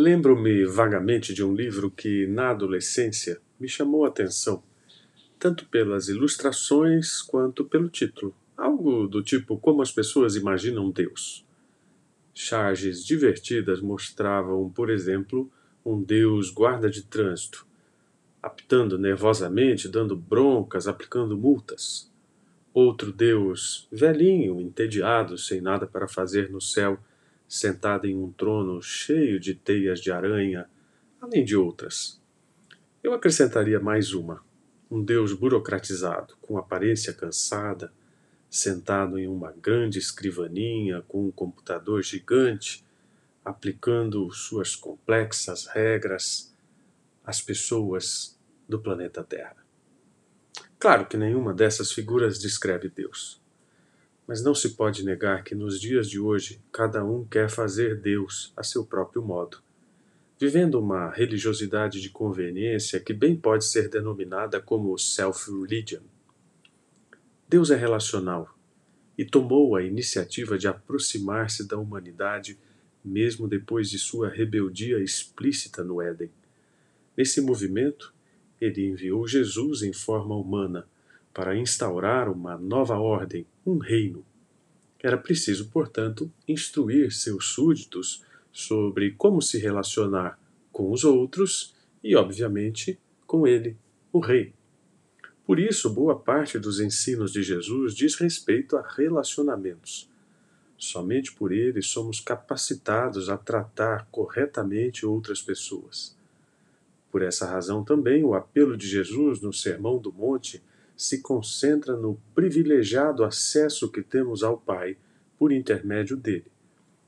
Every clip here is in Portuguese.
Lembro-me vagamente de um livro que, na adolescência, me chamou a atenção, tanto pelas ilustrações quanto pelo título, algo do tipo Como as pessoas imaginam Deus. Charges divertidas mostravam, por exemplo, um Deus guarda de trânsito, apitando nervosamente, dando broncas, aplicando multas. Outro Deus, velhinho, entediado, sem nada para fazer no céu, sentada em um trono cheio de teias de aranha, além de outras. Eu acrescentaria mais uma: um Deus burocratizado, com aparência cansada, sentado em uma grande escrivaninha com um computador gigante, aplicando suas complexas regras às pessoas do planeta Terra. Claro que nenhuma dessas figuras descreve Deus. Mas não se pode negar que nos dias de hoje cada um quer fazer Deus a seu próprio modo, vivendo uma religiosidade de conveniência que bem pode ser denominada como self-religion. Deus é relacional e tomou a iniciativa de aproximar-se da humanidade mesmo depois de sua rebeldia explícita no Éden. Nesse movimento, ele enviou Jesus em forma humana para instaurar uma nova ordem, um reino. Era preciso, portanto, instruir seus súditos sobre como se relacionar com os outros e, obviamente, com ele, o rei. Por isso, boa parte dos ensinos de Jesus diz respeito a relacionamentos. Somente por ele somos capacitados a tratar corretamente outras pessoas. Por essa razão também o apelo de Jesus no Sermão do Monte se concentra no privilegiado acesso que temos ao Pai por intermédio dele,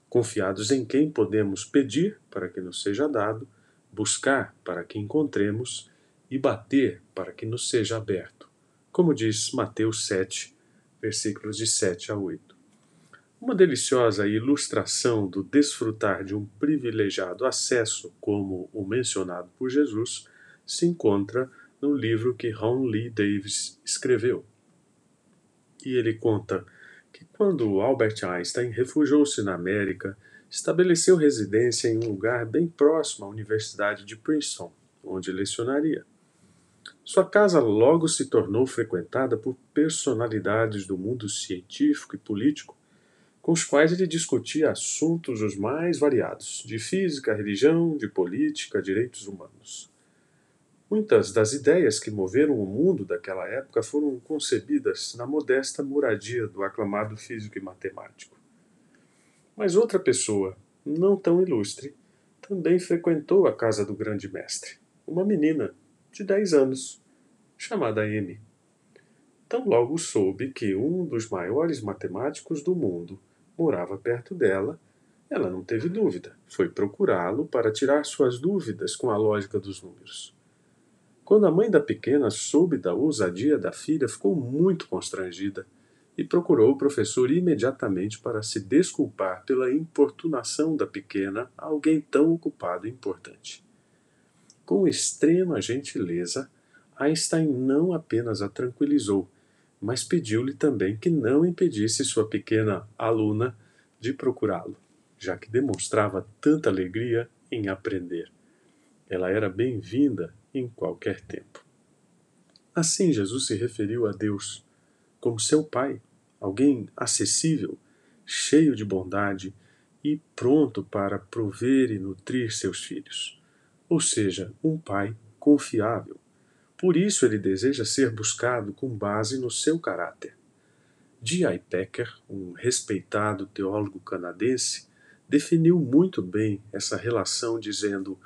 confiados em quem podemos pedir para que nos seja dado, buscar para que encontremos e bater para que nos seja aberto, como diz Mateus 7, versículos de 7 a 8. Uma deliciosa ilustração do desfrutar de um privilegiado acesso, como o mencionado por Jesus, se encontra no livro que Ron Lee Davis escreveu. E ele conta que quando Albert Einstein refugiou-se na América, estabeleceu residência em um lugar bem próximo à Universidade de Princeton, onde lecionaria. Sua casa logo se tornou frequentada por personalidades do mundo científico e político, com os quais ele discutia assuntos os mais variados, de física, religião, de política, direitos humanos. Muitas das ideias que moveram o mundo daquela época foram concebidas na modesta moradia do aclamado físico e matemático. Mas outra pessoa, não tão ilustre, também frequentou a casa do grande mestre, uma menina de 10 anos, chamada Amy. Tão logo soube que um dos maiores matemáticos do mundo morava perto dela, ela não teve dúvida, foi procurá-lo para tirar suas dúvidas com a lógica dos números. Quando a mãe da pequena soube da ousadia da filha, ficou muito constrangida e procurou o professor imediatamente para se desculpar pela importunação da pequena a alguém tão ocupado e importante. Com extrema gentileza, Einstein não apenas a tranquilizou, mas pediu-lhe também que não impedisse sua pequena aluna de procurá-lo, já que demonstrava tanta alegria em aprender. Ela era bem-vinda em qualquer tempo. Assim, Jesus se referiu a Deus como seu Pai, alguém acessível, cheio de bondade e pronto para prover e nutrir seus filhos. Ou seja, um Pai confiável. Por isso ele deseja ser buscado com base no seu caráter. D.I. Packer, um respeitado teólogo canadense, definiu muito bem essa relação dizendo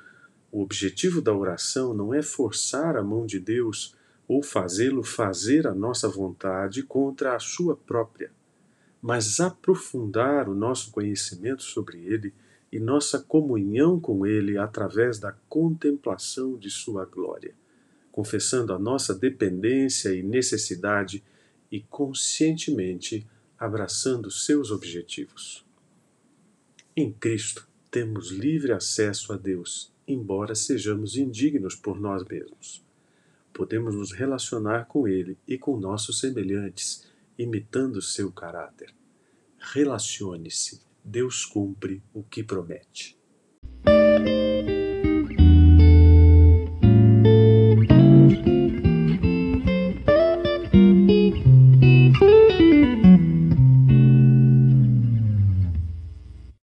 o objetivo da oração não é forçar a mão de Deus ou fazê-lo fazer a nossa vontade contra a sua própria, mas aprofundar o nosso conhecimento sobre Ele e nossa comunhão com Ele através da contemplação de Sua glória, confessando a nossa dependência e necessidade e conscientemente abraçando seus objetivos. Em Cristo temos livre acesso a Deus embora sejamos indignos por nós mesmos. Podemos nos relacionar com Ele e com nossos semelhantes, imitando seu caráter. Relacione-se, Deus cumpre o que promete.